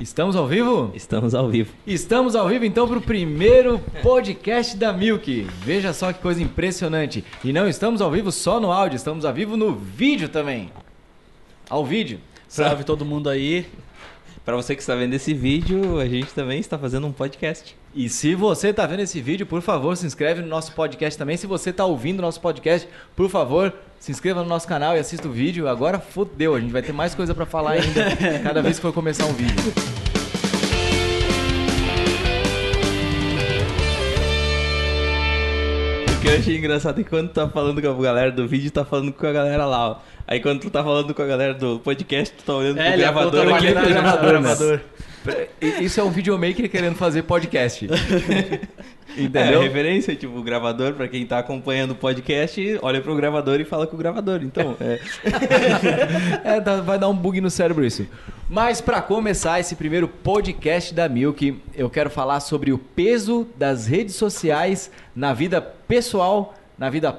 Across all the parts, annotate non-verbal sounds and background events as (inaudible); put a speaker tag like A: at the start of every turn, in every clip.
A: Estamos ao vivo?
B: Estamos ao vivo.
A: Estamos ao vivo então para o primeiro podcast da Milk. Veja só que coisa impressionante. E não estamos ao vivo só no áudio, estamos ao vivo no vídeo também. Ao vídeo.
C: Salve todo mundo aí.
B: Para você que está vendo esse vídeo, a gente também está fazendo um podcast.
A: E se você está vendo esse vídeo, por favor, se inscreve no nosso podcast também. Se você está ouvindo o nosso podcast, por favor, se inscreva no nosso canal e assista o vídeo. Agora fodeu, a gente vai ter mais coisa para falar ainda (laughs) cada vez que for começar um vídeo.
B: O que eu achei engraçado é que quando tu tá falando com a galera do vídeo, tá falando com a galera lá, ó. Aí quando tu tá falando com a galera do podcast, tu tá olhando
C: É,
B: pro
C: ele
B: gravador aqui.
C: pro (laughs)
A: gravador, né?
C: gravador.
A: Isso é um videomaker querendo fazer podcast. (laughs)
B: É,
A: Entendeu?
B: referência, tipo, o gravador, pra quem tá acompanhando o podcast, olha pro gravador e fala com o gravador. Então, é. (laughs)
A: É, dá- vai dar um bug no cérebro isso. Mas para começar esse primeiro podcast da Milk, eu quero falar sobre o peso das redes sociais na vida pessoal, na vida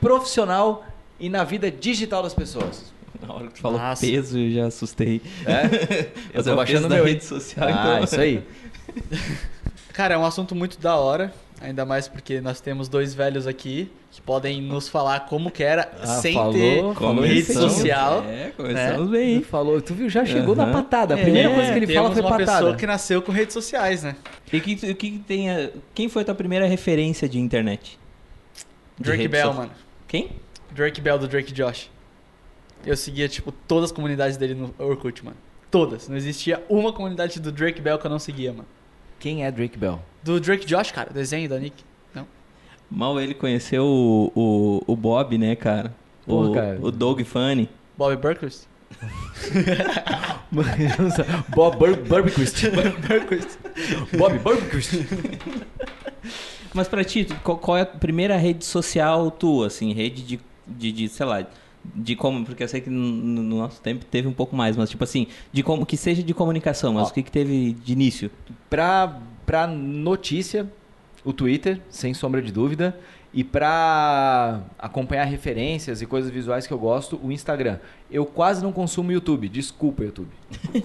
A: profissional e na vida digital das pessoas.
B: Na hora que tu falou
C: Nossa.
B: peso, eu já assustei.
A: É? (laughs) Eu
B: Mas é
A: tô baixando
B: da
A: meu.
B: rede social,
A: ah,
B: então.
A: isso aí. (laughs)
C: Cara, é um assunto muito da hora. Ainda mais porque nós temos dois velhos aqui que podem nos falar como que era
A: Ah,
C: sem
A: falou,
C: ter rede
A: isso.
C: social.
B: É, começamos bem.
A: Ele
B: hein?
A: falou, tu viu, já chegou
B: Aham.
A: na patada. A primeira
C: É,
A: coisa que ele fala
C: temos
A: foi
C: uma
A: patada.
C: pessoa que nasceu com redes sociais, né?
B: E que, que, que tem a- quem foi a tua primeira referência de internet? De
C: Drake Bell,
B: social?
C: mano.
B: Quem?
C: Drake Bell do Drake Josh. Eu seguia, tipo, todas as comunidades dele no Orkut, mano. Todas. Não existia uma comunidade do Drake Bell que eu não seguia, mano.
A: Quem é Drake Bell?
C: Do Drake Josh, cara, desenho da Nick. Não.
B: Mal ele conheceu o, o, o Bob, né, cara?
A: Pô,
B: o,
A: cara.
B: o Doug Funny.
C: Bob Burquist? (laughs)
A: Bob Bur Burbequist. (laughs) Bob Burbequist.
B: Mas pra ti, qual, qual é a primeira rede social tua, assim, rede de, de, de, sei lá, de como, porque eu sei que no, no nosso tempo teve um pouco mais, mas tipo assim, de como, que seja de comunicação, mas
A: Ó.
B: o que que teve de início?
A: Pra, pra notícia, o Twitter, sem sombra de dúvida. E pra acompanhar referências e coisas visuais que eu gosto, o Instagram. Eu quase não consumo YouTube. Desculpa, YouTube.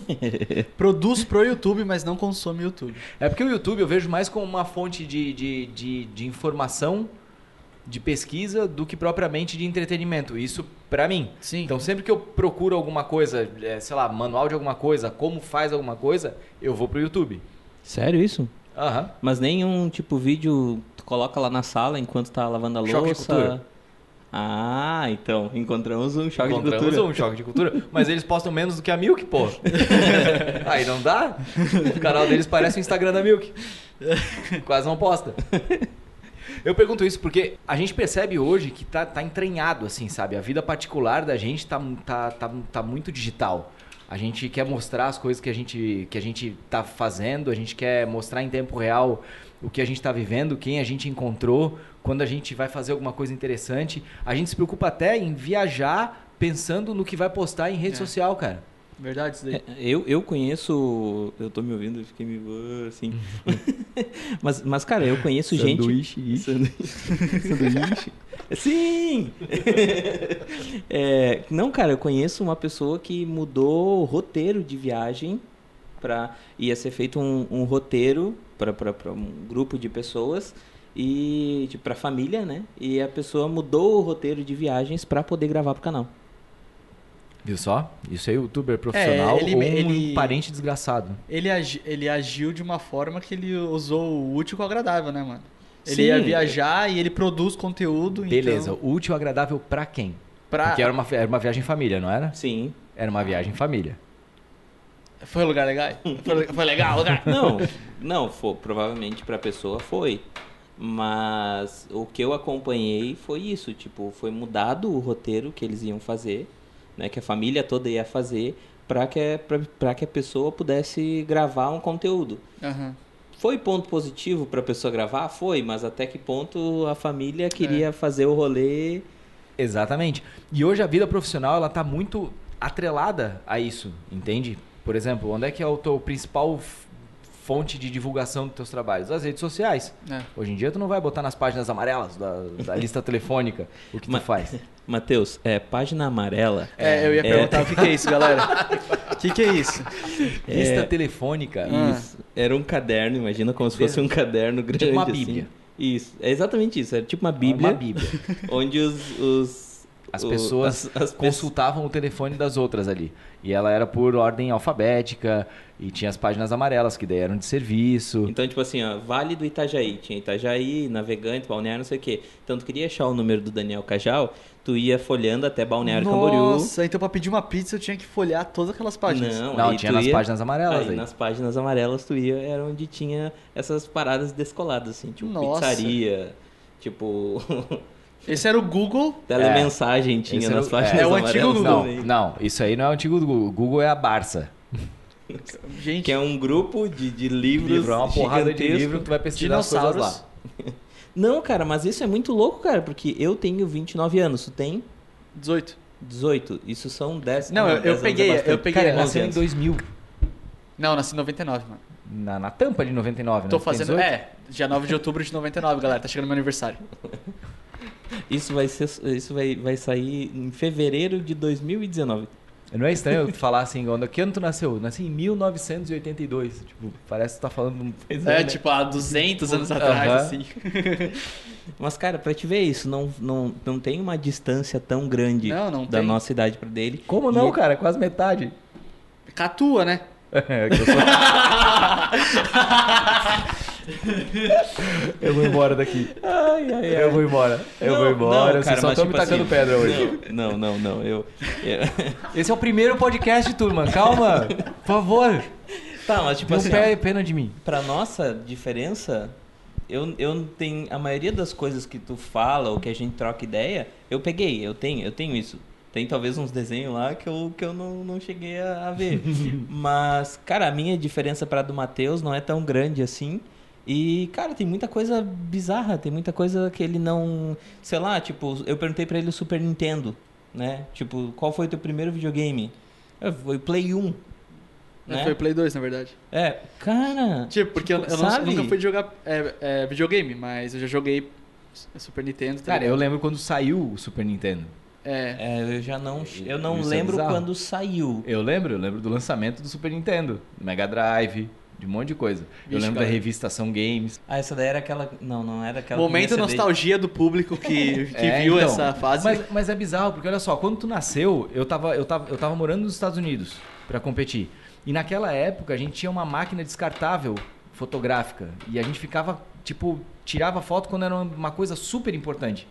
A: (laughs)
C: Produz pro YouTube, mas não consome YouTube.
A: É porque o YouTube eu vejo mais como uma fonte de, de, de, de informação, de pesquisa, do que propriamente de entretenimento. Isso pra mim.
C: Sim.
A: Então sempre que eu procuro alguma coisa, é, sei lá, manual de alguma coisa, como faz alguma coisa, eu vou pro YouTube.
B: Sério isso?
A: Aham.
B: Mas nenhum, tipo, vídeo tu coloca lá na sala enquanto tá lavando a louça?
A: Choque de cultura.
B: Ah, então, encontramos um choque de
A: Encontramos
B: cultura.
A: um choque de cultura. (laughs) Mas eles postam menos do que a Milk, pô. (laughs) Aí não dá. O canal deles parece o Instagram da Milk. (laughs) Quase não posta. Eu pergunto isso porque a gente percebe hoje que tá, tá entranhado, assim, sabe? A vida particular da gente tá, tá, tá, tá muito digital. A gente quer mostrar as coisas que a, gente, que a gente tá fazendo, a gente quer mostrar em tempo real o que a gente tá vivendo, quem a gente encontrou, quando a gente vai fazer alguma coisa interessante. A gente se preocupa até em viajar pensando no que vai postar em rede
C: É.
A: social, cara.
C: Verdade isso daí.
B: É, Eu, eu conheço. Eu tô me ouvindo, eu fiquei me. ah, assim. (laughs) mas, mas, cara, eu conheço gente. Sanduíche. (laughs) Sanduíche. Sim! (laughs) É, não, cara, eu conheço uma pessoa que mudou o roteiro de viagem para ia ser feito um, um roteiro para um grupo de pessoas e tipo, para família, né? E a pessoa mudou o roteiro de viagens para poder gravar pro canal.
A: Viu só? Isso é youtuber profissional
C: ele-
A: ou um
C: ele-
A: parente desgraçado.
C: Ele, agi- ele agiu de uma forma que ele usou o útil com o agradável, né, mano? Ele
B: Sim.
C: ia viajar e ele produz conteúdo.
A: Beleza,
C: Então,
A: útil e agradável pra quem?
C: pra...
A: Porque era uma, era uma viagem em família, não era?
B: Sim.
A: Era uma viagem em família.
C: Foi um lugar legal? (laughs) Foi, foi legal o lugar? (laughs)
B: Não, não, foi, provavelmente pra pessoa foi. Mas o que eu acompanhei foi isso, tipo, foi mudado o roteiro que eles iam fazer, né, que a família toda ia fazer para que pra, pra que a pessoa pudesse gravar um conteúdo.
C: Aham.
B: Foi ponto positivo para a pessoa gravar? Foi, mas até que ponto a família queria
C: É.
B: fazer o rolê?
A: Exatamente. E hoje a vida profissional ela tá muito atrelada a isso, entende? Por exemplo, onde é que é o teu principal fonte de divulgação dos teus trabalhos? As redes sociais.
C: É.
A: Hoje em dia tu não vai botar nas páginas amarelas da, da lista (laughs) telefônica o que
B: Mas-
A: tu faz. (laughs)
B: Matheus, é, página amarela.
C: É, eu ia
B: É.
C: perguntar o que, que é isso, galera. (laughs) que, que é isso?
A: Lista
B: É.
A: telefônica.
C: Ah.
B: Isso. Era um caderno, imagina como se fosse um caderno grande.
A: Tipo uma
B: assim.
A: bíblia.
B: Isso, é exatamente isso. Era tipo uma bíblia,
A: Uma bíblia.
B: onde os, os-
A: As
B: o-
A: pessoas
B: as, as pessoas
A: consultavam o telefone das outras ali. E ela era por ordem alfabética e tinha as páginas amarelas, que daí eram de serviço.
B: Então, tipo assim, ó, Vale do Itajaí. Tinha Itajaí, Navegante, Balneário, não sei o quê. Então, tu queria achar o número do Daniel Cajal, tu ia folhando até Balneário Camboriú.
C: Nossa, então pra pedir uma pizza eu tinha que folhear todas aquelas páginas.
B: Não,
A: Não,
B: aí
A: tinha nas
B: ia-
A: páginas amarelas
B: Aí,
A: aí.
B: nas páginas amarelas tu ia, era onde tinha essas paradas descoladas, assim, tipo
C: Nossa.
B: pizzaria, tipo
C: Esse era o Google.
B: telemensagem tinha
A: Esse era
B: nas
A: o-
B: páginas
C: é o
B: amarelas
C: antigo Google.
A: Não, não, isso aí não é o antigo Google. O Google é a Barça. (laughs)
C: Gente,
B: Que é um grupo de, de livros
A: Livro, é uma porrada de livro que tu vai pesquisar as coisas lá. (laughs)
B: Não, cara, mas isso é muito louco, cara, porque eu tenho 29 anos, tu tem
C: 18.
B: 18. Isso são 10
C: Não,
B: ah,
C: eu- eu
B: 10 anos é
C: peguei-
B: bastante.
C: eu peguei
A: Cara, nasceu em
B: anos.
A: 2000.
C: Não, eu nasci em 99, mano.
A: Na, na tampa de 99,
C: Tô
A: né? Tem
C: fazendo.
A: 18?
C: É, dia 9 de outubro de 99, galera. Tá chegando meu aniversário. (laughs)
B: Isso vai ser isso vai, vai sair em fevereiro de 2019.
A: Não é estranho tu falar assim, quando que ano tu nasceu? Nasci em 1982. Tipo, parece que tu tá falando.
C: É,
B: né?
C: tipo, há 200 anos atrás, assim. (laughs)
B: Mas, cara, pra te ver isso, não, não, não tem uma distância tão grande
C: Não, não
B: da
C: tem.
B: nossa idade pra dele.
A: Como não,
B: E-
A: cara? Quase metade.
C: Catua, né? (laughs)
A: É, que eu, sou... (laughs) (laughs) eu vou embora daqui.
B: Ai, ai, ai.
A: Eu vou embora. Eu
B: Não,
A: vou embora.
B: não,
A: Vocês
B: cara,
A: só
B: mas,
A: estão me
B: tipo
A: tacando
B: assim,
A: pedra hoje.
B: Não, não, não, não. Eu, eu- (laughs)
A: Esse é o primeiro podcast, turma. Calma. Por favor.
B: Tá, mas tipo
A: Não
B: assim,
A: pé
B: ó,
A: pena de mim.
B: pra nossa diferença, eu, eu tenho. A maioria das coisas que tu fala ou que a gente troca ideia, eu peguei, eu tenho, eu tenho isso. Tem talvez uns desenhos lá que eu, que eu não, não cheguei a, a ver. (laughs) Mas, cara, a minha diferença pra do Matheus não é tão grande assim. E, cara, tem muita coisa bizarra, tem muita coisa que ele não. Sei lá, tipo, eu perguntei pra ele o Super Nintendo, né? Tipo, qual foi o teu primeiro videogame? É, Foi o Play 1. Né?
C: Foi Play 2, na verdade.
B: É, cara.
C: Tipo, porque eu, eu não-
B: Sabe?
C: nunca fui jogar é, é, videogame, mas eu já joguei Super Nintendo. tá
A: Cara, eu lembro quando saiu o Super Nintendo.
C: É.
B: É, eu já não. Eu não
A: Isso é
B: lembro
A: bizarro.
B: quando saiu.
A: Eu lembro, eu lembro do lançamento do Super Nintendo, do Mega Drive, de um monte de coisa. eu
C: Vixe,
A: lembro
C: cara.
A: da revista Ação Games.
B: Ah, essa daí era aquela. Não, não era aquela.
C: Momento nostalgia do público que, (laughs) que
A: É,
C: viu
A: então,
C: essa fase.
A: Mas, mas é bizarro, porque olha só, quando tu nasceu, eu tava, eu tava, eu tava morando nos Estados Unidos pra competir. E naquela época a gente tinha uma máquina descartável fotográfica. E a gente ficava, tipo, tirava foto quando era uma coisa super importante.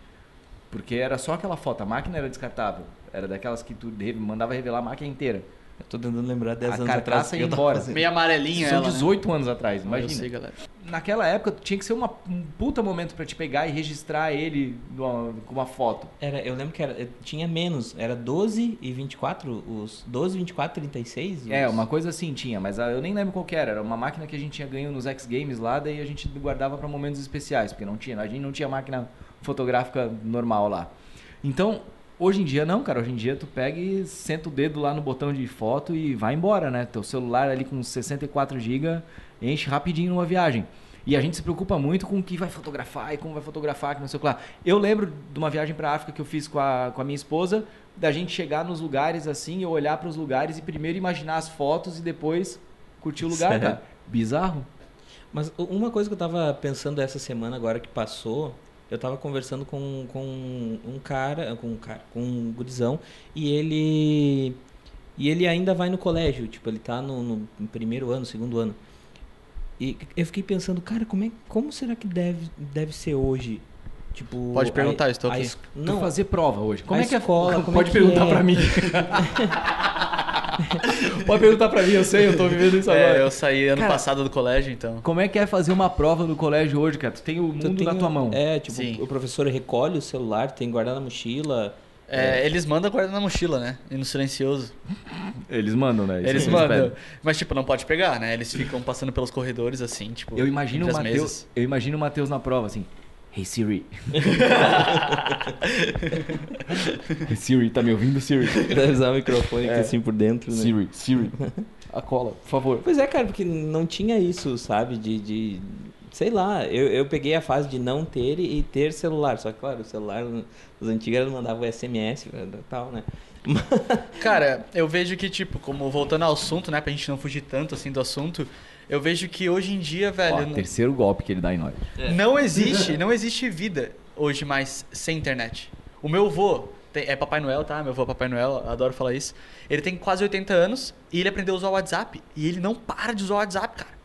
A: Porque era só aquela foto, a máquina era descartável. Era daquelas que tu mandava revelar a máquina inteira.
B: Eu tô tentando lembrar 10
A: A
B: anos atrás.
A: ia
B: eu
A: embora.
B: fazendo.
C: Meio amarelinha
A: São
C: ela, né?
A: 18 anos atrás,
C: Eu
A: imagina.
C: sei, galera.
A: Naquela época tinha que ser uma, um puta momento pra te pegar e registrar ele com uma foto.
B: Era, eu lembro que era, eu tinha menos. Era 12 e 24. Os 12, 24, 36. e
A: É,
B: os-
A: uma coisa assim tinha, mas ah, eu nem lembro qual que era. Era uma máquina que a gente tinha ganho nos X Games lá, daí a gente guardava pra momentos especiais, porque não tinha, a gente não tinha máquina fotográfica normal lá. Então, hoje em dia não, cara, hoje em dia tu pega e senta o dedo lá no botão de foto e vai embora, né? Teu celular ali com 64 GB enche rapidinho numa viagem. E a gente se preocupa muito com o que vai fotografar e como vai fotografar, que não sei o que lá. Eu lembro de uma viagem pra África que eu fiz com a, com a minha esposa, da gente chegar nos lugares assim, eu olhar para os lugares e primeiro imaginar as fotos e depois curtir o lugar, cara. Bizarro.
B: Mas uma coisa que eu tava pensando essa semana agora que passou, eu tava conversando com, com um cara, com um cara, com um gurizão, e ele e ele ainda vai no colégio, tipo, ele tá no, no- primeiro ano, segundo ano. E eu fiquei pensando, cara, como é, como será que deve, deve ser hoje? Tipo,
C: Pode perguntar,
B: a-
C: estou
B: a
C: aqui.
B: es-
A: Não.
B: Não,
A: fazer prova hoje. Como
B: A
A: é que
B: escola, (laughs)
A: é?
B: como
A: Pode
B: é
A: perguntar
B: é?
A: pra mim. (laughs) (laughs) Pode perguntar pra mim, eu sei, eu tô vivendo isso agora.
C: É, eu saí ano
A: Cara,
C: passado do colégio, então.
A: Como é que é fazer uma prova no colégio hoje, cara? Tu tem o mundo
B: tem
A: na tua mão.
B: É, tipo,
C: Sim.
B: o professor recolhe o celular, tem que guardar na mochila.
C: É, eles mandam guardar na mochila, né? E no silencioso.
A: Eles mandam, né? Isso
C: Eles mandam.
A: pedem.
C: Mas, tipo, não pode pegar, né? Eles ficam passando pelos corredores assim, tipo.
A: Eu imagino o Matheus, eu imagino o Matheus na prova assim. Hey Siri. (laughs) hey Siri, tá me ouvindo, Siri?
B: Deve usar o microfone
A: É.
B: assim por dentro, né?
A: Siri, Siri. (laughs) A cola, por favor.
B: Pois é, cara, porque não tinha isso, sabe? De. de sei lá, eu, eu peguei a fase de não ter e ter celular. Só que, claro, o celular, os antigos eles mandavam SMS e tal, né?
C: Cara, eu vejo que, tipo, como voltando ao assunto, né, pra gente não fugir tanto assim do assunto, eu vejo que hoje em dia, velho,
A: Ó,
C: não-
A: terceiro golpe que ele dá em nós.
B: É.
C: não existe, (laughs) não existe vida hoje mais sem internet. O meu avô tem- é Papai Noel, tá? Meu avô é Papai Noel, adoro falar isso. Ele tem quase 80 anos e ele aprendeu a usar o WhatsApp. E ele não para de usar o WhatsApp, cara.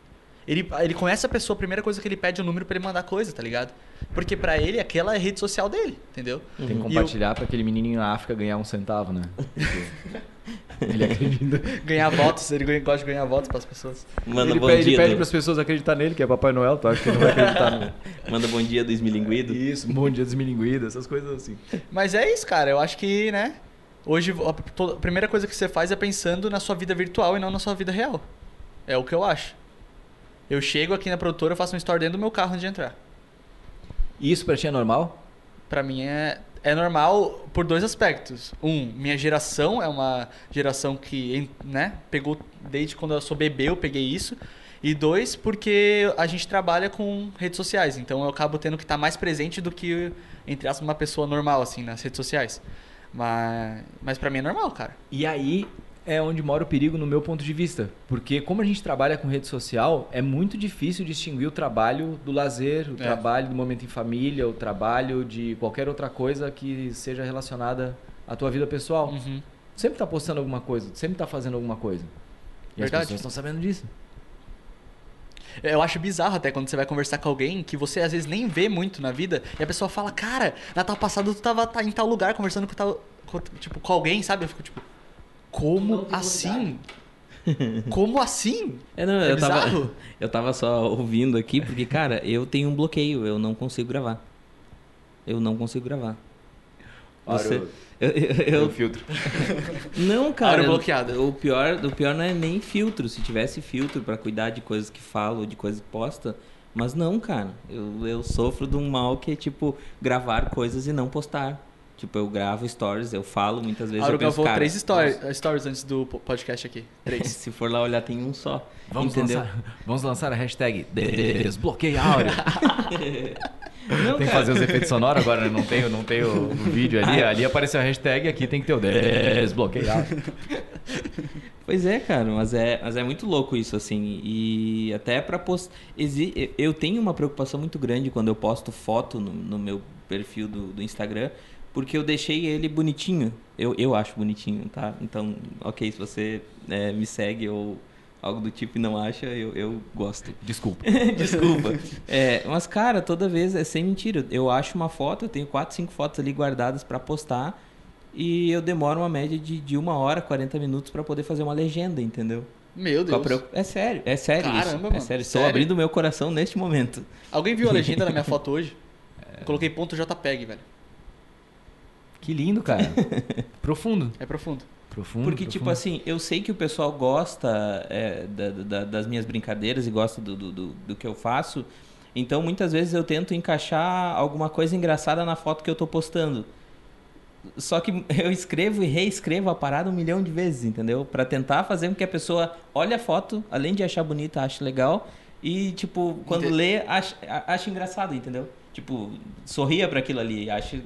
C: Ele, ele conhece a pessoa, a primeira coisa que ele pede é o número pra ele mandar coisa, tá ligado? Porque pra ele aquela é a rede social dele, entendeu?
A: Tem que compartilhar pra aquele menininho na África ganhar um centavo, né? (laughs) ele acredita.
C: Ganhar votos, ele gosta de ganhar votos pras pessoas.
B: Manda
A: ele
B: bom
A: pede,
B: dia.
A: ele pede
B: do-
A: pras pessoas acreditar nele, que é Papai Noel, tu acha que ele não vai acreditar no... (laughs)
B: Manda bom dia do esmilinguido.
A: Isso, bom dia desmilinguido, essas coisas assim.
C: Mas é isso, cara. Eu acho que, né? Hoje a primeira coisa que você faz é pensando na sua vida virtual e não na sua vida real. É o que eu acho. Eu chego aqui na produtora, eu faço um story dentro do meu carro antes de entrar.
A: E isso pra ti é normal?
C: Pra mim é, é normal por dois aspectos. Um, minha geração é uma geração que, né, pegou desde quando eu sou bebê, eu peguei isso. E dois, porque a gente trabalha com redes sociais, então eu acabo tendo que estar mais presente do que, entre aspas, uma pessoa normal, assim, nas redes sociais. Mas, mas pra mim é normal, cara.
A: E aí é onde mora o perigo no meu ponto de vista. Porque como a gente trabalha com rede social, é muito difícil distinguir o trabalho do lazer, o
C: É.
A: trabalho do momento em família, o trabalho de qualquer outra coisa que seja relacionada à tua vida pessoal.
C: Uhum.
A: Sempre tá postando alguma coisa, sempre tá fazendo alguma coisa. E
C: Verdade.
A: as pessoas estão sabendo disso.
C: Eu acho bizarro até quando você vai conversar com alguém que você às vezes nem vê muito na vida e a pessoa fala, cara, Natal passado tu tava tá em tal lugar conversando com tal. com- tipo, com alguém, sabe? Eu fico tipo, como assim? (laughs) Como assim?
B: É, não,
C: É
B: eu, tava, (laughs) eu tava só ouvindo aqui, porque, cara, eu tenho um bloqueio, eu não consigo gravar. Eu não consigo gravar. Você- Eu, eu- eu-
A: filtro. (laughs)
B: não, cara.
C: Áudio bloqueado.
B: O pior, o pior não é nem filtro. Se tivesse filtro pra cuidar de coisas que falo, de coisas que posta. Mas não, cara. Eu, eu sofro de um mal que é, tipo, gravar coisas e não postar. Tipo, eu gravo stories, eu falo muitas vezes.
C: Auro gravou três stories, stories antes do po- podcast aqui. Três. (laughs)
B: Se for lá olhar, tem um só.
A: Vamos
B: entendeu?
A: lançar, vamos lançar a hashtag (laughs) Desbloqueia áudio. (laughs)
B: Não,
A: Tem que
B: cara.
A: fazer os efeitos sonoros agora, né? não tem, não tem o, o vídeo ali. Ali apareceu a hashtag, aqui tem que ter o Desbloqueia.
B: Pois é, cara, mas é, mas é muito louco isso, assim. E até pra postar. Eu tenho uma preocupação muito grande quando eu posto foto no, no meu perfil do, do Instagram, porque eu deixei ele bonitinho. Eu, eu acho bonitinho, tá? Então, ok, se você é, me segue ou algo do tipo e não acha, eu, eu gosto.
A: Desculpa. (laughs)
B: Desculpa. É, mas, cara, toda vez é sem mentira. Eu acho uma foto, eu tenho 4, 5 fotos ali guardadas pra postar. E eu demoro uma média de, de uma hora, 40 minutos pra poder fazer uma legenda, entendeu?
C: Meu Deus.
B: preocup- É sério, é sério
C: Caramba,
B: isso.
C: mano,
B: É sério. Estou
C: sério?
B: abrindo meu coração neste momento.
C: Alguém viu a legenda da minha (laughs) foto hoje? Eu coloquei ponto JPEG, velho.
A: Que lindo, cara. (laughs) Profundo.
C: É profundo.
A: Profundo.
B: Porque, tipo
A: profundo.
B: assim, eu sei que o pessoal gosta é, da- da- das minhas brincadeiras e gosta do, do, do, do que eu faço. Então, muitas vezes eu tento encaixar alguma coisa engraçada na foto que eu tô postando. Só que (laughs) eu escrevo e reescrevo a parada um milhão de vezes, entendeu? Pra tentar fazer com que a pessoa olhe a foto, além de achar bonita, ache legal. E, tipo, quando
C: Ente-
B: lê, ache, a- ache engraçado, entendeu? Tipo, sorria pra aquilo ali, ache.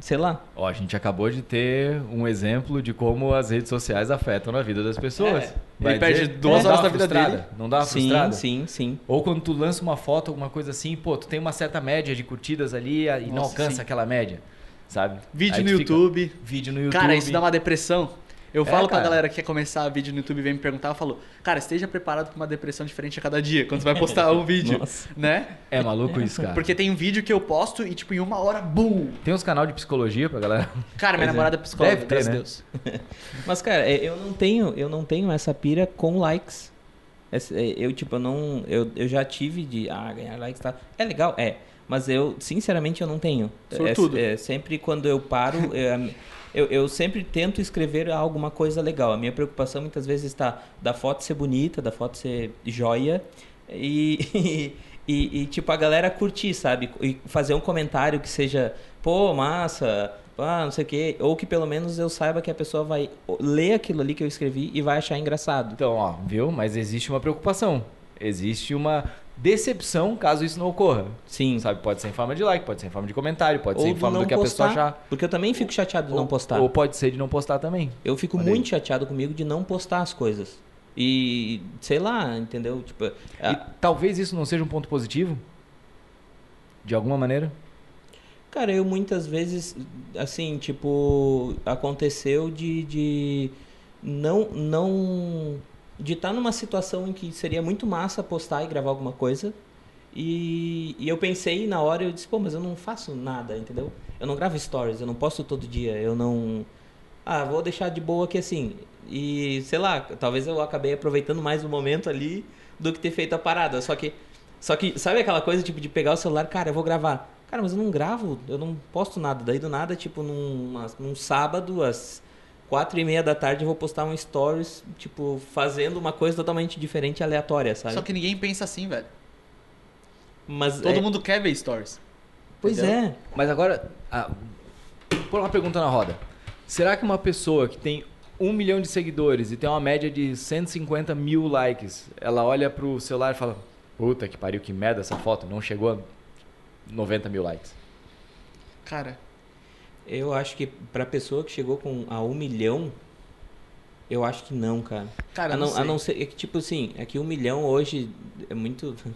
B: Sei lá.
A: Ó, a gente acabou de ter um exemplo de como as redes sociais afetam na vida das pessoas.
B: É.
A: Vai
C: Ele perde duas
A: Não
C: horas
A: dá
C: da vida
A: frustrada?
C: dele.
A: Não dá uma
B: sim,
A: frustrada?
B: sim, sim.
A: Ou quando tu lança uma foto, alguma coisa assim, pô, tu tem uma certa média de curtidas ali e não
C: Nossa,
A: alcança
C: sim.
A: aquela média, sabe?
C: Vídeo
A: Aí
C: no
A: tu fica-
C: YouTube.
A: Vídeo no YouTube.
C: Cara, isso dá uma depressão. Eu
A: É,
C: falo pra
A: cara.
C: galera que quer começar vídeo no YouTube e vem me perguntar, eu falo, cara, esteja preparado pra uma depressão diferente a cada dia, quando você vai postar um (laughs) vídeo,
B: Nossa.
C: né?
A: É maluco isso, cara.
C: Porque tem um vídeo que eu posto e, tipo, em uma hora, BUM!
A: Tem uns canal de psicologia pra galera.
C: Cara, minha
A: Pois é.
C: namorada é psicóloga,
A: Deve ter, né?
C: Deus. (laughs)
B: Mas, cara, é, eu não tenho, eu não tenho essa pira com likes. É, Eu, tipo, eu não. Eu, eu já tive de. Ah, ganhar likes tá. É legal? É. Mas eu, sinceramente, eu não tenho.
C: Sortudo.
B: É, é, sempre quando eu paro. é, eu, eu sempre tento escrever alguma coisa legal. A minha preocupação muitas vezes está da foto ser bonita, da foto ser joia. E, (laughs) e, e, tipo, a galera curtir, sabe? E fazer um comentário que seja, pô, massa, ah, não sei o quê. Ou que pelo menos eu saiba que a pessoa vai ler aquilo ali que eu escrevi e vai achar engraçado.
A: Então, ó, viu? Mas existe uma preocupação. Existe uma. Decepção caso isso não ocorra.
B: Sim.
A: Sabe, pode ser em forma de like, pode ser em forma de comentário, pode ser
B: Ou
A: em
B: do
A: forma do que a
B: postar,
A: pessoa achar.
B: Porque eu também fico chateado de não postar.
A: Ou pode ser de não postar também.
B: Eu fico
A: Olha
B: muito chateado comigo de não postar as coisas. E, sei lá, entendeu? Tipo,
A: E
B: a-
A: talvez isso não seja um ponto positivo? De alguma maneira?
B: cara, eu muitas vezes, assim, tipo, aconteceu de, de não, não, de estar numa situação em que seria muito massa postar e gravar alguma coisa. E, e eu pensei na hora, eu disse, pô, mas eu não faço nada, entendeu? Eu não gravo stories, eu não posto todo dia, eu não. Ah, vou deixar de boa aqui assim. E sei lá, talvez eu acabei aproveitando mais o momento ali do que ter feito a parada. Só que, só que sabe aquela coisa tipo de pegar o celular, cara, eu vou gravar. Cara, mas eu não gravo, eu não posto nada. Daí do nada, tipo, num, num sábado, às quatro e meia da tarde, eu vou postar um stories, tipo, fazendo uma coisa totalmente diferente e aleatória, sabe?
C: Só que ninguém pensa assim, velho.
B: Mas
C: Todo
B: é-
C: mundo quer ver stories.
B: Pois
C: entendeu?
B: é.
A: Mas agora, ah, por uma pergunta na roda. Será que uma pessoa que tem um milhão de seguidores e tem uma média de 150 mil likes, ela olha pro celular e fala: Puta que pariu, que merda essa foto, não chegou a 90 mil likes.
C: Cara,
B: Eu acho que pra pessoa que chegou com a um milhão, eu acho que não, cara.
C: cara,
B: a, não,
C: não
B: a
C: sei.
B: não ser, é que tipo assim, é que um milhão hoje é muito. (laughs)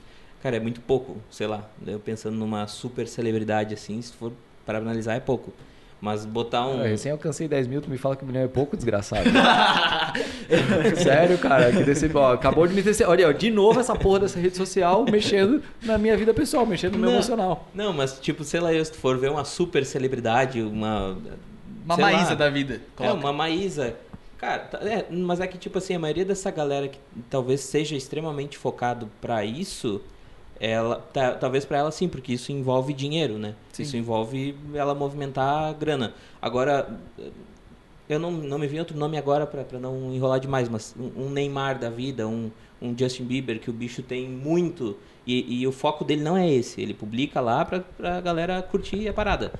B: Cara, é muito pouco, sei lá. Eu pensando numa super celebridade assim, se for para analisar, é pouco. Mas botar um.
A: Eu recém alcancei 10 mil, tu me fala que um milhão é pouco, desgraçado. (laughs) Sério, cara, que decep... ó, acabou de me ter. Olha, ó, de novo essa porra dessa rede social mexendo na minha vida pessoal, mexendo no meu
B: Não.
A: emocional.
B: Não, mas tipo, sei lá, eu, se tu for ver uma super celebridade, uma.
C: Uma
B: sei lá,
C: Maísa da vida.
B: É,
C: Coloca.
B: uma Maísa. Cara, é, mas é que, tipo assim, a maioria dessa galera que talvez seja extremamente focado pra isso, ela, tá- talvez pra ela sim, porque isso envolve dinheiro, né?
C: Sim.
B: Isso envolve ela movimentar a grana. Agora, eu não, não me vi outro nome agora pra pra não enrolar demais, mas um, um Neymar da vida, um, um Justin Bieber, que o bicho tem muito, e, e o foco dele não é esse. Ele publica lá pra, pra galera curtir a parada.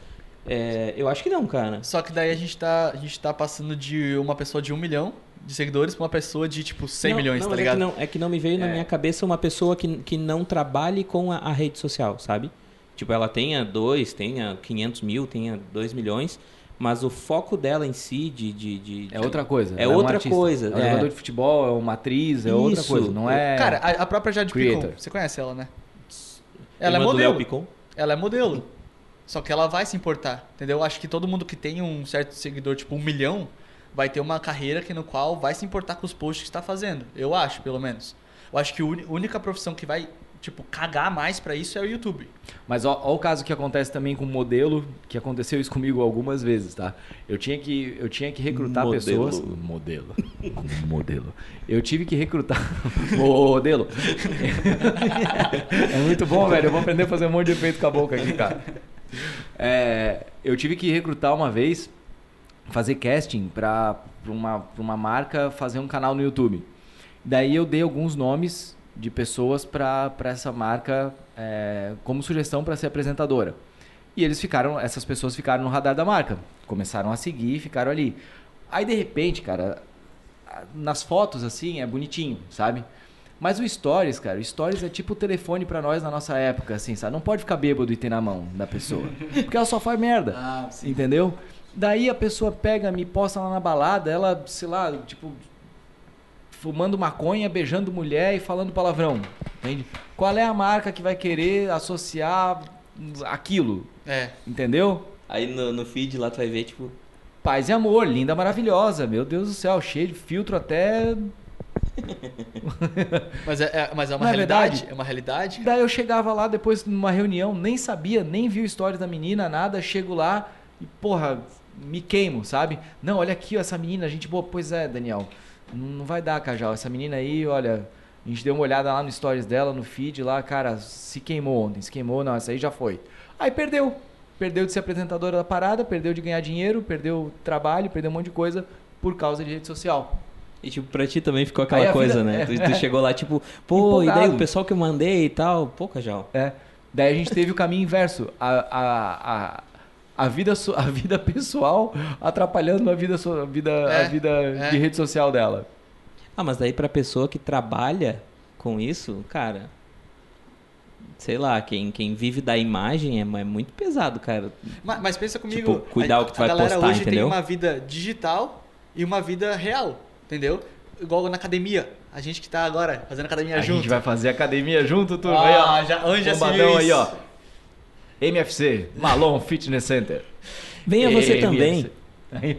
B: É, eu acho que não, cara.
C: Só que daí a gente, tá, a gente tá passando de uma pessoa de um milhão de seguidores pra uma pessoa de, tipo, 100
B: Não,
C: milhões,
B: não,
C: tá
B: mas
C: ligado?
B: É que, não, é que não me veio na
A: É.
B: minha cabeça uma pessoa que, que não trabalhe com a, a rede social, sabe? Tipo, ela tenha dois, tenha 500 mil, tenha 2 milhões, mas o foco dela em si de... de, de-
A: É outra coisa.
B: É
A: um
B: outra coisa,
A: É um
B: é.
A: jogador de futebol, é uma atriz, é outra
B: Isso.
A: coisa. Não é.
C: Cara, a, a própria Jade Picon,
A: Creator.
C: você conhece ela, né? Ela é
B: Irmã Léo
C: modelo.
B: Picon.
C: Ela é modelo. Só que ela vai se importar, entendeu? Acho que todo mundo que tem um certo seguidor, tipo um milhão, vai ter uma carreira que no qual vai se importar com os posts que está fazendo. Eu acho, pelo menos. Eu acho que a única profissão que vai, tipo, cagar mais pra isso é o YouTube.
A: Mas ó, ó o caso que acontece também com modelo, que aconteceu isso comigo algumas vezes, tá? Eu tinha que, eu tinha que recrutar
B: Modelo.
A: pessoas. Modelo. (laughs) modelo. Eu tive que recrutar. (laughs) modelo. (laughs) é muito bom, velho. Eu vou aprender a fazer um monte de efeito com a boca aqui, cara. É, eu tive que recrutar uma vez, fazer casting pra, pra, uma, pra uma marca fazer um canal no YouTube. Daí eu dei alguns nomes de pessoas pra pra essa marca é, como sugestão para ser apresentadora. E eles ficaram, essas pessoas ficaram no radar da marca, começaram a seguir, e ficaram ali. Aí de repente, cara, nas fotos assim é bonitinho, sabe? Mas o Stories, cara, o Stories é tipo o telefone pra nós na nossa época, assim, sabe? Não pode ficar bêbado e ter na mão da pessoa. (laughs) Porque ela só faz merda.
C: Ah,
A: Entendeu? Daí a pessoa pega, me posta lá na balada, ela, sei lá, tipo, fumando maconha, beijando mulher e falando palavrão. Entende? Qual é a marca que vai querer associar aquilo?
C: É.
A: Entendeu?
B: Aí no, no feed lá tu vai ver, tipo...
A: Paz e amor, linda, maravilhosa. Meu Deus do céu, cheio de filtro até. (laughs)
C: Mas é, é- mas é uma
A: Não é
C: realidade?
A: verdade?
C: É uma realidade?
A: Daí eu chegava lá depois numa reunião, nem sabia, nem vi o stories da menina, nada. Chego lá e, porra, me queimo, sabe? Não, olha aqui, ó, essa menina, gente boa. Pois é, Daniel, não vai dar, Cajal. Essa menina aí, olha, a gente deu uma olhada lá no stories dela, no feed lá, cara, se queimou ontem, se queimou, não, essa aí já foi. Aí perdeu. Perdeu de ser apresentadora da parada, perdeu de ganhar dinheiro, perdeu trabalho, perdeu um monte de coisa por causa de rede social.
B: E tipo, pra ti também ficou aquela
A: a
B: coisa,
A: vida-
B: né?
A: é.
B: Tu, tu (laughs) chegou lá, tipo, pô, e daí
A: Empolgado.
B: o pessoal que eu mandei e tal, pô, Cajal.
A: É. Daí a gente teve o caminho inverso. A, a, a, a, vida, a vida pessoal atrapalhando a vida, a vida, a
C: É,
A: vida
C: é.
A: de rede social dela.
B: Ah, mas daí pra pessoa que trabalha com isso, cara, sei lá, quem, quem vive da imagem é, é muito pesado, cara.
C: Mas, mas pensa comigo,
B: Tipo, cuidar
C: a,
B: o que tu
C: a
B: vai
C: galera
B: postar,
C: hoje
B: entendeu?
C: tem uma vida digital e uma vida real, entendeu? Igual na academia. A gente que tá agora fazendo academia
A: A
C: junto.
A: gente vai fazer academia junto, turma. aí, ó.
C: Ah, já, onde já se viu
A: aí,
C: isso?
A: ó. MFC, Malon Fitness Center.
B: Venha você
A: MFC.
B: também.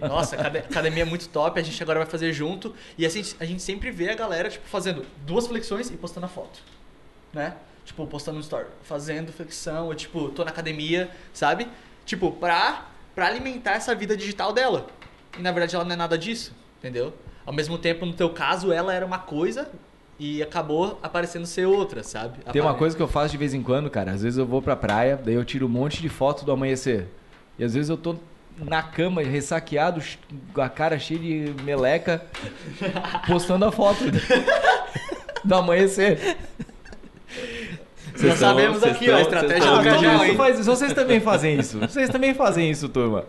C: Nossa, acad- academia é muito top, a gente agora vai fazer junto. E assim, a gente sempre vê a galera, tipo, fazendo duas flexões e postando a foto. Né? Tipo, postando no story. Fazendo flexão, eu, tipo, tô na academia, sabe? Tipo, pra, pra alimentar essa vida digital dela. E na verdade ela não é nada disso, entendeu? Ao mesmo tempo, no teu caso, ela era uma coisa e acabou aparecendo ser outra, sabe?
A: Tem uma coisa que eu faço de vez em quando, cara. Às vezes eu vou pra praia, daí eu tiro um monte de foto do amanhecer. E às vezes eu tô na cama, ressaqueado, com a cara cheia de meleca, (laughs) postando a foto do amanhecer.
C: Já
B: Vocês
C: sabemos aqui, ó, a estratégia
B: vocês
C: do Cajal, hein?
A: faz isso. Vocês também fazem isso. Vocês também fazem isso, turma.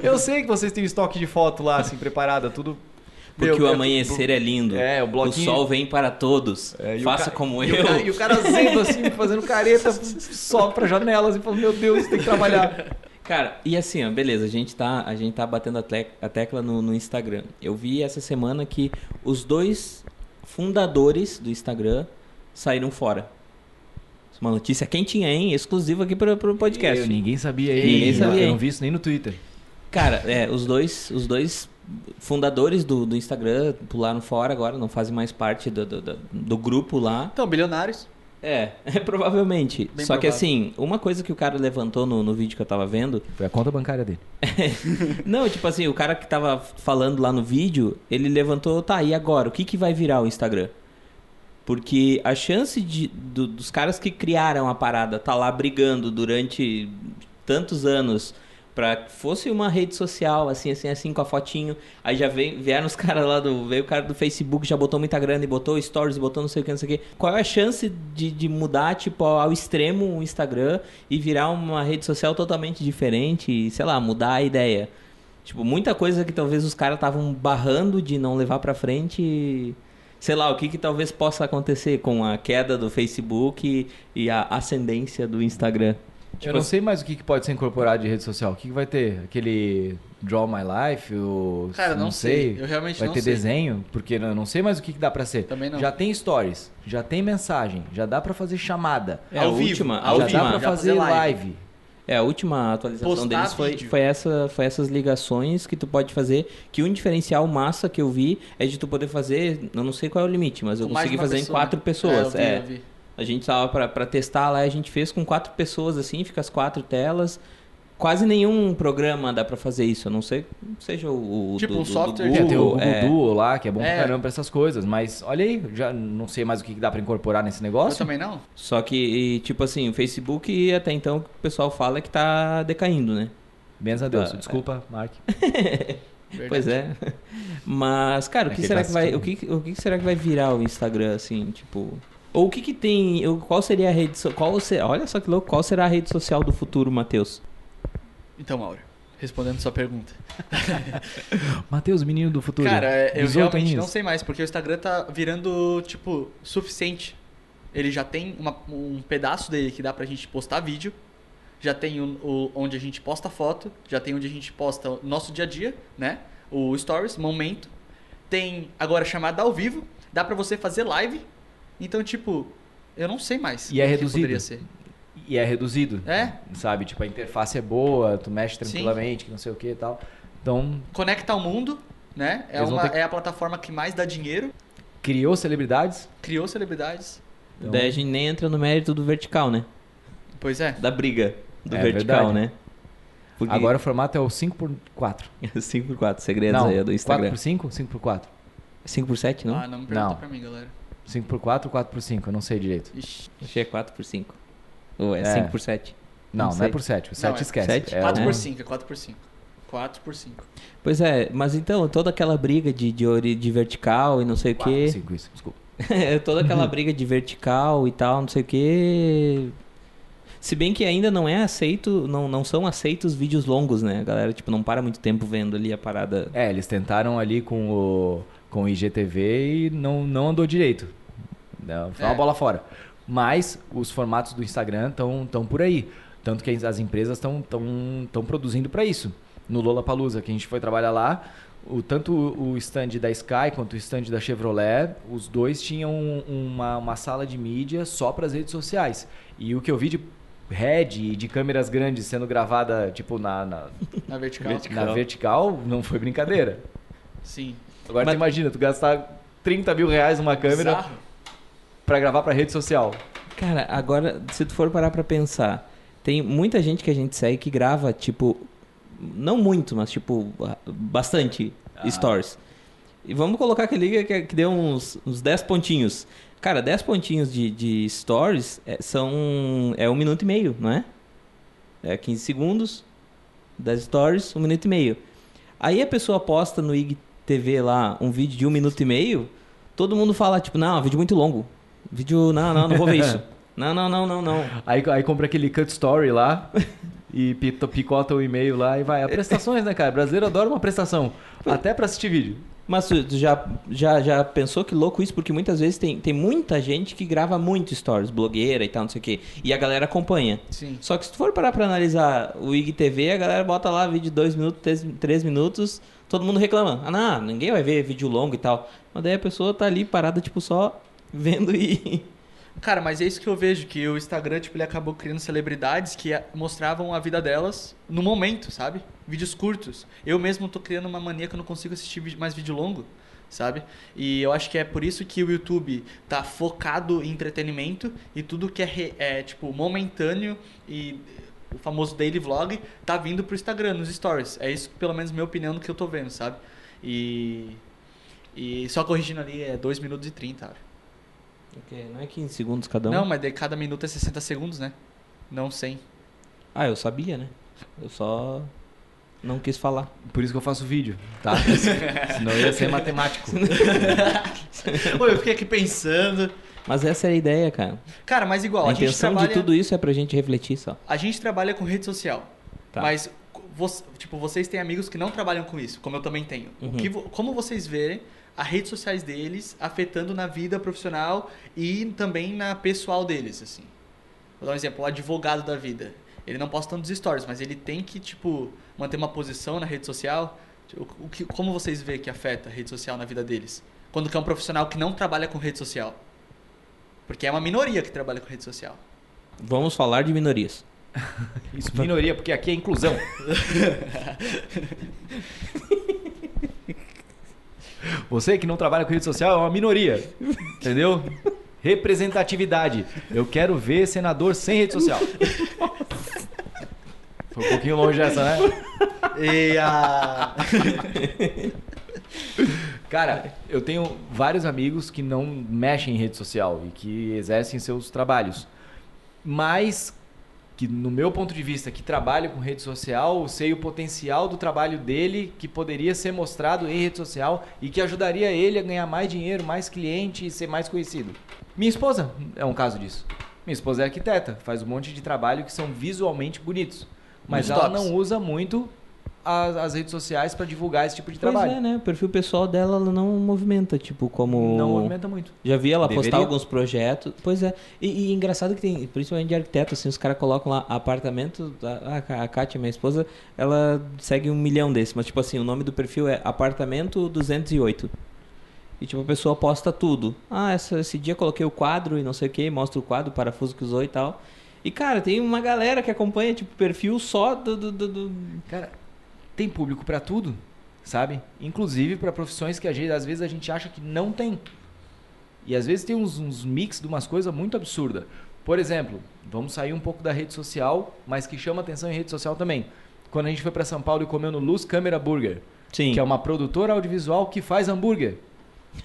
A: Eu sei que vocês têm estoque de foto lá, assim, preparada, tudo.
B: Porque
A: Meu,
B: o
A: é-
B: amanhecer é lindo.
A: É, o bloquinho-
B: O sol vem para todos.
A: É, e o
B: Faça
A: ca-
B: como
A: e
B: eu.
A: O cara, e o cara zendo assim, fazendo careta, sobe pra janela assim, falando, meu Deus, tem que trabalhar. (laughs)
B: Cara, e assim, ó, beleza, a gente tá, a gente tá batendo a, tle- a tecla no, no Instagram. Eu vi essa semana que os dois fundadores do Instagram saíram fora. Uma notícia quentinha, hein? Exclusiva aqui pro, pro podcast.
A: Eu, ninguém sabia aí.
B: Ninguém sabia,
A: Eu
B: hein?
A: não vi isso nem no Twitter.
B: Cara, é, os dois, os dois fundadores do, do Instagram pularam fora agora, não fazem mais parte do, do, do- do grupo lá.
C: Então, bilionários.
B: É, (laughs) provavelmente.
C: Bem
B: Só que
C: provável.
B: assim, uma coisa que o cara levantou no, no vídeo que eu tava vendo (laughs)
A: Foi a conta bancária dele. (laughs)
B: Não, tipo assim, o cara que tava falando lá no vídeo, ele levantou, tá, e agora? O que, que vai virar o Instagram? Porque a chance de, do- dos caras que criaram a parada tá lá brigando durante tantos anos pra que fosse uma rede social, assim, assim, assim, com a fotinho. Aí já veio, vieram os (laughs) caras lá do. Veio o cara do Facebook, já botou muita grana e botou stories, botou não sei o que, não sei o que. Qual é a chance de, de mudar, tipo, ao extremo o Instagram e virar uma rede social totalmente diferente e, sei lá, mudar a ideia? Tipo, muita coisa que talvez os caras estavam barrando de não levar pra frente. e, Sei lá, o que, que talvez possa acontecer com a queda do Facebook e, e a ascendência do Instagram.
A: Eu não sei mais o que que pode ser incorporado de rede social. O que, que vai ter? Aquele Draw My Life? O...
C: Cara, não sei. Eu realmente
A: Vai
C: não
A: ter
C: sei.
A: desenho? Porque eu não sei mais o que, que dá pra ser.
C: Também não.
A: Já tem stories, já tem mensagem, já dá pra fazer chamada.
B: É,
C: Ao
B: a
C: vivo,
B: última, a
C: ao
A: já
B: última,
A: dá pra
C: já
A: fazer
C: fazer
A: live.
C: live.
B: É, a última atualização
C: Postar
B: deles foi,
C: vídeo.
B: foi, essa, foi essas ligações que tu pode fazer. Que um diferencial massa que eu vi é de tu poder fazer, eu não sei qual é o limite, mas eu
C: Com
B: consegui fazer
C: pessoa,
B: em quatro
C: né?
B: pessoas.
C: É, eu vi,
B: é.
C: eu vi.
B: A gente tava pra, pra testar lá, a gente fez com quatro pessoas assim, fica as quatro telas. Quase nenhum programa dá pra fazer isso, a não sei seja o, o
C: Tipo,
B: do,
C: um
B: do- do
C: software
A: É, tem o
B: Google,
A: Google
B: é.
A: Duo lá, que é bom
C: É.
A: pra caramba pra essas coisas. Mas olha aí, já não sei mais o que que dá pra incorporar nesse
C: Eu
A: negócio.
C: também não.
B: Só que, e, tipo assim, o Facebook até então o que o pessoal fala é que tá decaindo, né?
A: Menos a Deus.
B: Ah,
A: Desculpa, Mark. (laughs)
C: Verdade.
B: Pois é. Mas, cara, o
A: É
B: que
A: que
B: será
A: tá
B: que vai, o que, o que será que vai virar o Instagram assim, tipo, ou o que que tem, qual seria a rede, so- qual se- olha só que louco, qual será a rede social do futuro, Matheus?
C: Então, Mauro, respondendo sua pergunta. (laughs)
A: Matheus, menino do futuro.
C: Cara, eu
A: 18
C: realmente não sei mais, porque o Instagram tá virando, tipo, suficiente. Ele já tem uma- um pedaço dele que dá pra gente postar vídeo, já tem o, o- onde a gente posta foto, já tem onde a gente posta o nosso dia a dia, né? O Stories, momento. Tem agora chamada ao vivo, dá pra você fazer live. Então, tipo, eu não sei mais.
A: E é reduzido.
C: poderia ser.
A: E é reduzido.
C: É?
A: Sabe? Tipo, a interface é boa, tu mexe tranquilamente, que não sei o que e tal. Então,
C: Conecta ao mundo, né? É, uma,
A: ter
C: é a plataforma que mais dá dinheiro,
A: criou celebridades.
C: criou celebridades.
A: Então,
B: Daí a gente nem entra no mérito do vertical, né?
C: Pois é.
B: Da briga do
A: É
B: vertical,
A: verdade.
B: né? Porque
A: Agora o formato é o 5x4.
B: 5x4, (laughs) segredos
A: Não,
B: aí do Instagram.
A: 4x5? 5x4.
B: 5x7, não?
C: Ah, não me pergunta
A: Não.
C: pra mim, galera.
A: 5x4 ou 4x5? Eu não sei direito.
C: Ixi.
B: É 4x5. Ou é,
A: É.
B: 5x7.
A: Não,
B: Não
A: não, é por 7. O 7
C: é
A: esquece.
B: sete?
A: É
C: 4
A: o-
C: por 5, é 4 por 5. 4 por 5.
B: Pois é, mas então, toda aquela briga de, de, de vertical e não sei o
A: 4
B: quê.
A: por 5, isso, desculpa. (laughs)
B: toda aquela (laughs) briga de vertical e tal, não sei o que. Se bem que ainda não é aceito, não, não são aceitos vídeos longos, né? A galera, tipo, não para muito tempo vendo ali a parada.
A: É, eles tentaram ali com o, com o IGTV e não, não andou direito. Não, foi
C: É.
A: uma bola fora. Mas os formatos do Instagram estão por aí. Tanto que as empresas estão tão, tão produzindo para isso. No Lollapalooza, que a gente foi trabalhar lá, o, tanto o stand da Sky quanto o stand da Chevrolet, os dois tinham uma, uma sala de mídia só para as redes sociais. E o que eu vi de head e de câmeras grandes sendo gravada tipo na, na,
C: na vertical.
A: na vertical não foi brincadeira.
C: Sim.
A: Agora Mas... tu imagina, tu gastar 30 mil reais numa câmera para gravar para rede social.
B: Cara, agora se tu for parar para pensar, tem muita gente que a gente segue que grava tipo não muito, mas tipo bastante ah. stories. E vamos colocar que liga que, que deu uns, uns 10 pontinhos. Cara, 10 pontinhos de, de stories é, são. É um minuto e meio, não é? É 15 segundos das stories, um minuto e meio. Aí a pessoa posta no IGTV lá um vídeo de um minuto e meio, todo mundo fala, tipo, não, vídeo muito longo. Vídeo, não, não, não vou ver isso. (laughs) Não, não, não, não, não.
A: Aí, aí compra aquele cut story lá e picota o e-mail lá e vai. A prestações, né, cara? O brasileiro adora uma prestação. Até para assistir vídeo.
B: Mas tu já, já, já pensou que louco isso? Porque muitas vezes tem, tem muita gente que grava muito stories, blogueira e tal, não sei o quê. E a galera acompanha.
C: Sim.
B: Só que se tu for parar pra analisar o IGTV, a galera bota lá vídeo de 2 minutos, 3 minutos, todo mundo reclama. Ah, não, ninguém vai ver vídeo longo e tal. Mas daí a pessoa tá ali parada, tipo, só vendo e. (laughs)
C: Cara, mas é isso que eu vejo, que o Instagram, tipo, ele acabou criando celebridades que mostravam a vida delas no momento, sabe? Vídeos curtos. Eu mesmo tô criando uma mania que eu não consigo assistir mais vídeo longo, sabe? E eu acho que é por isso que o YouTube tá focado em entretenimento e tudo que é, é tipo, momentâneo e o famoso daily vlog tá vindo pro Instagram, nos stories. É isso, pelo menos, minha opinião do que eu tô vendo, sabe? E... E só corrigindo ali, é 2 minutos e 30, sabe?
B: Porque não é 15 segundos cada um?
C: Não, mas de cada minuto é 60 segundos, né? Não 100.
B: Ah, eu sabia, né? Eu só não quis falar.
A: Por isso que eu faço vídeo, tá? (laughs) Senão eu ia ser matemático.
C: Pô, (laughs) eu fiquei aqui pensando.
B: Mas essa é a ideia, cara.
C: Cara, mas igual,
B: a,
C: a
B: intenção
C: trabalha...
B: de tudo isso é pra gente refletir só.
C: A gente trabalha com rede social. Tá. Mas, tipo, vocês têm amigos que não trabalham com isso, como eu também tenho. Uhum. Que, como vocês verem as redes sociais deles afetando na vida profissional e também na pessoal deles, assim. Vou dar um exemplo, o advogado da vida. Ele não posta tantos stories, mas ele tem que, tipo, manter uma posição na rede social. O, o que, como vocês veem que afeta a rede social na vida deles? Quando que é um profissional que não trabalha com rede social? Porque é uma minoria que trabalha com rede social.
B: Vamos falar de minorias. (laughs)
A: Isso, minoria, porque aqui é inclusão. (laughs) Você que não trabalha com rede social é uma minoria. Entendeu? Representatividade. Eu quero ver senador sem rede social. Foi um pouquinho longe essa, né? E a... Cara, eu tenho vários amigos que não mexem em rede social e que exercem seus trabalhos. Mas que no meu ponto de vista, que trabalha com rede social, sei o potencial do trabalho dele que poderia ser mostrado em rede social e que ajudaria ele a ganhar mais dinheiro, mais cliente e ser mais conhecido. Minha esposa é um caso disso. Minha esposa é arquiteta, faz um monte de trabalho que são visualmente bonitos, mas ela não usa muito as, as redes sociais para divulgar esse tipo de trabalho.
B: Pois é, né? O perfil pessoal dela ela não movimenta, tipo, como.
A: Não movimenta muito.
B: Já vi ela Deveria. postar alguns projetos. Pois é. E, e, engraçado que tem, principalmente de arquiteto, assim, os caras colocam lá apartamento. A, a Kátia, minha esposa, ela segue um milhão desses, mas, tipo assim, o nome do perfil é Apartamento 208. E tipo, a pessoa posta tudo. Ah, essa, esse dia coloquei o quadro e não sei o que, mostra o quadro, o parafuso que usou e tal. E, cara, tem uma galera que acompanha, tipo, perfil só do. do, do, do...
A: Cara, tem público para tudo, sabe? Inclusive para profissões que às vezes a gente acha que não tem. E às vezes tem uns, uns mix de umas coisas muito absurdas. Por exemplo, vamos sair um pouco da rede social, mas que chama atenção em rede social também. Quando a gente foi para São Paulo e comeu no Luz Câmera Burger, Sim. que é uma produtora audiovisual que faz hambúrguer. (laughs)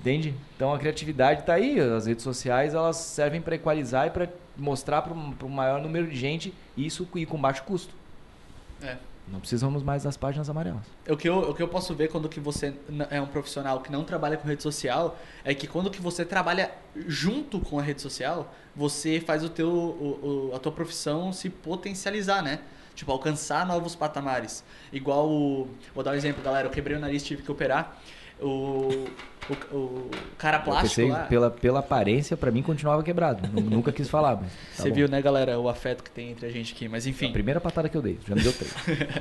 A: Entende? Então a criatividade está aí. As redes sociais elas servem para equalizar e para mostrar para o maior número de gente isso e com baixo custo.
C: É.
A: Não precisamos mais das páginas amarelas.
C: O que, eu, o que eu posso ver quando que você é um profissional que não trabalha com rede social é que quando que você trabalha junto com a rede social, você faz o teu, o, o, a tua profissão se potencializar, né? Tipo, alcançar novos patamares. Igual, o, vou dar um exemplo, galera, eu quebrei o nariz, tive que operar. O, o, o cara
A: Eu
C: plástico
A: pensei,
C: lá.
A: pela, pela aparência, pra mim continuava quebrado. Nu- Nunca quis falar, mas. tá
C: Você
A: bom.
C: viu, né, galera, o afeto que tem entre a gente aqui. Mas enfim.
A: A primeira patada que eu dei, já me deu três.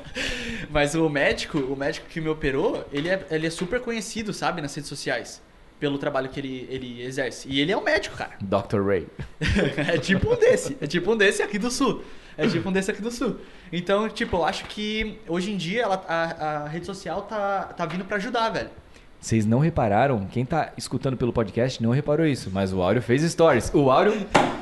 A: (laughs)
C: Mas o médico, o médico que me operou, ele é, ele é super conhecido, sabe, nas redes sociais. Pelo trabalho que ele, ele exerce. E ele é um médico, cara.
A: Dr. Ray. (laughs)
C: é tipo um desse. É tipo um desse aqui do sul. É tipo um desse aqui do sul. Então, tipo, eu acho que hoje em dia ela, a, a rede social tá, tá vindo pra ajudar, velho.
A: Vocês não repararam? Quem tá escutando pelo podcast não reparou isso, mas o Áureo fez stories. O Áureo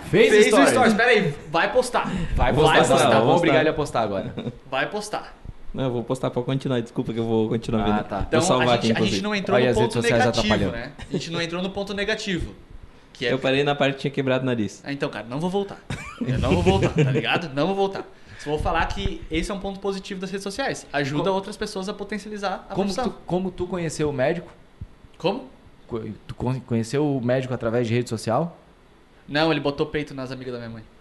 A: fez,
C: Fez o
A: stories.
C: stories. Pera aí, vai postar.
A: Vai postar,
B: Vai postar, vou
A: vamos obrigar
B: postar.
A: ele a postar agora.
C: Vai postar.
B: Não, eu vou postar pra continuar. Desculpa que eu vou continuar
A: Ah,
B: vendo.
A: tá.
C: Então,
B: vou salvar
C: a
B: aqui,
C: gente, a gente não entrou
A: Olha
C: no ponto negativo, né? A gente não entrou no ponto negativo. Que é
B: Eu parei na parte que tinha quebrado o nariz.
C: Ah, então, cara, não vou voltar. Eu não vou voltar, tá ligado? Não vou voltar. Só vou falar que esse é um ponto positivo das redes sociais. Ajuda
A: Como-
C: outras pessoas a potencializar a
A: Como
C: profissão.
A: tu, como tu conheceu o médico?
C: Como?
A: Co- Tu con- conheceu o médico através de rede social?
C: Não, ele botou peito nas amigas da minha mãe. (laughs)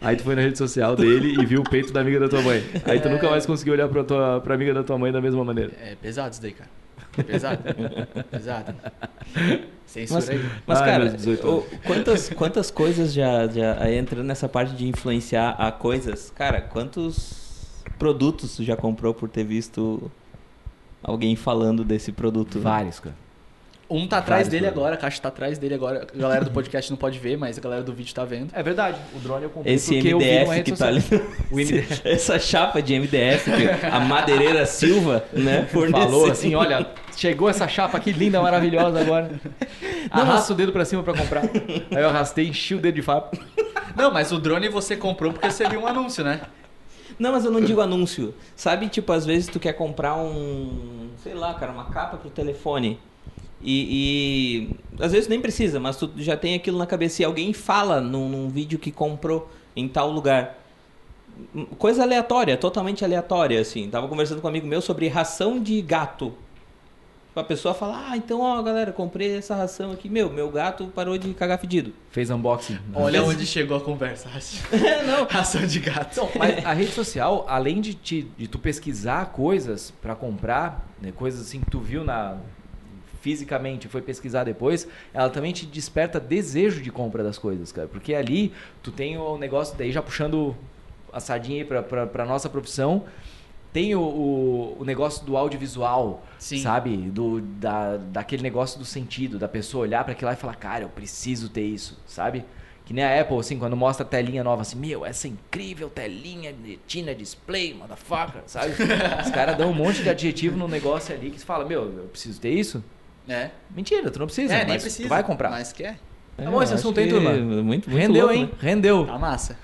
A: Aí tu foi na rede social dele e viu o peito da amiga da tua mãe. Aí tu nunca mais conseguiu olhar pra, tua, pra amiga da tua mãe da mesma maneira.
C: É pesado isso daí, cara. Pesado. pesado. Censura
B: Mas,
C: aí.
B: mas cara,
A: meus 18
B: o- quantas, quantas coisas já, já aí entrando nessa parte de influenciar a coisas? Cara, quantos produtos tu já comprou por ter visto alguém falando desse produto?
A: Vários, cara.
C: Um tá atrás
A: Vários
C: dele agora, a caixa tá atrás dele agora. A galera do podcast não pode ver, mas a galera do vídeo tá vendo.
A: É verdade. O drone eu comprei
B: Esse
A: porque eu vi numa
B: MDF
A: rede
B: que tá ali.
A: O MDF. (laughs)
B: Essa chapa de MDF que a madeireira Silva, né? (laughs) forneceu.
A: Falou assim, olha, chegou essa chapa aqui linda, maravilhosa agora. Arrasta o dedo pra cima pra comprar. Aí eu arrastei, enchi o dedo de fato.
C: Não, mas o drone você comprou porque você viu um anúncio, né?
B: Não, mas eu não digo anúncio. Sabe, tipo, às vezes tu quer comprar um, sei lá, cara, uma capa pro telefone. E, e às vezes nem precisa, mas tu já tem aquilo na cabeça e alguém fala num, num vídeo que comprou em tal lugar. Coisa aleatória, totalmente aleatória, assim. Tava conversando com um amigo meu sobre ração de gato. A pessoa fala, ah, então, ó, galera, comprei essa ração aqui. Meu, meu gato parou de cagar fedido.
A: Fez unboxing.
C: Olha onde chegou a conversa. (laughs)
B: não,
C: Ração de gato.
A: Então, mas a rede social, além de, te, de tu pesquisar coisas pra comprar, né, coisas assim que tu viu na fisicamente foi pesquisar depois, ela também te desperta desejo de compra das coisas, cara. Porque ali tu tem o negócio, daí já puxando a sardinha aí pra, pra, pra nossa profissão, tem o, o, o negócio do audiovisual,
C: Sim.
A: sabe? Do, da, daquele negócio do sentido, da pessoa olhar pra aquilo lá e falar, cara, eu preciso ter isso, sabe? Que nem a Apple, assim, quando mostra a telinha nova, assim, meu, essa incrível telinha, retina display, motherfucker, sabe? (laughs) Os caras dão um monte de adjetivo no negócio ali que você fala, meu, eu preciso ter isso?
C: É.
A: Mentira, tu não precisa,
C: É,
A: mas
C: nem
A: tu
C: precisa.
A: vai comprar.
C: Mas quer.
A: Tá bom esse assunto aí, turma.
B: Muito, muito
A: Rendeu,
B: louco,
A: hein?
B: né?
A: Rendeu.
C: Tá massa.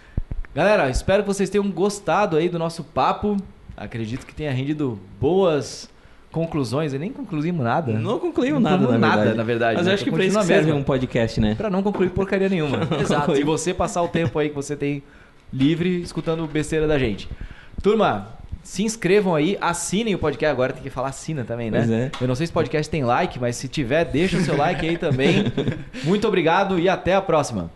A: Galera, espero que vocês tenham gostado aí do nosso papo. Acredito que tenha rendido boas conclusões. E nem concluímos nada.
B: Não concluiu
A: Não
B: nada,
A: concluímos
B: na
A: nada,
B: verdade.
A: na verdade,
B: Mas
A: né?
B: eu acho que
A: Continua
B: pra isso que serve
A: mesmo.
B: um podcast, né?
A: Pra não concluir porcaria nenhuma. (laughs)
C: Exato.
A: E você passar o tempo aí que você tem livre escutando besteira da gente. Turma, se inscrevam aí, assinem o podcast. Agora tem que falar assina também, né?
B: Pois é.
A: Eu não sei se o podcast tem like, mas se tiver, deixa o seu like aí também. (laughs) Muito obrigado e até a próxima.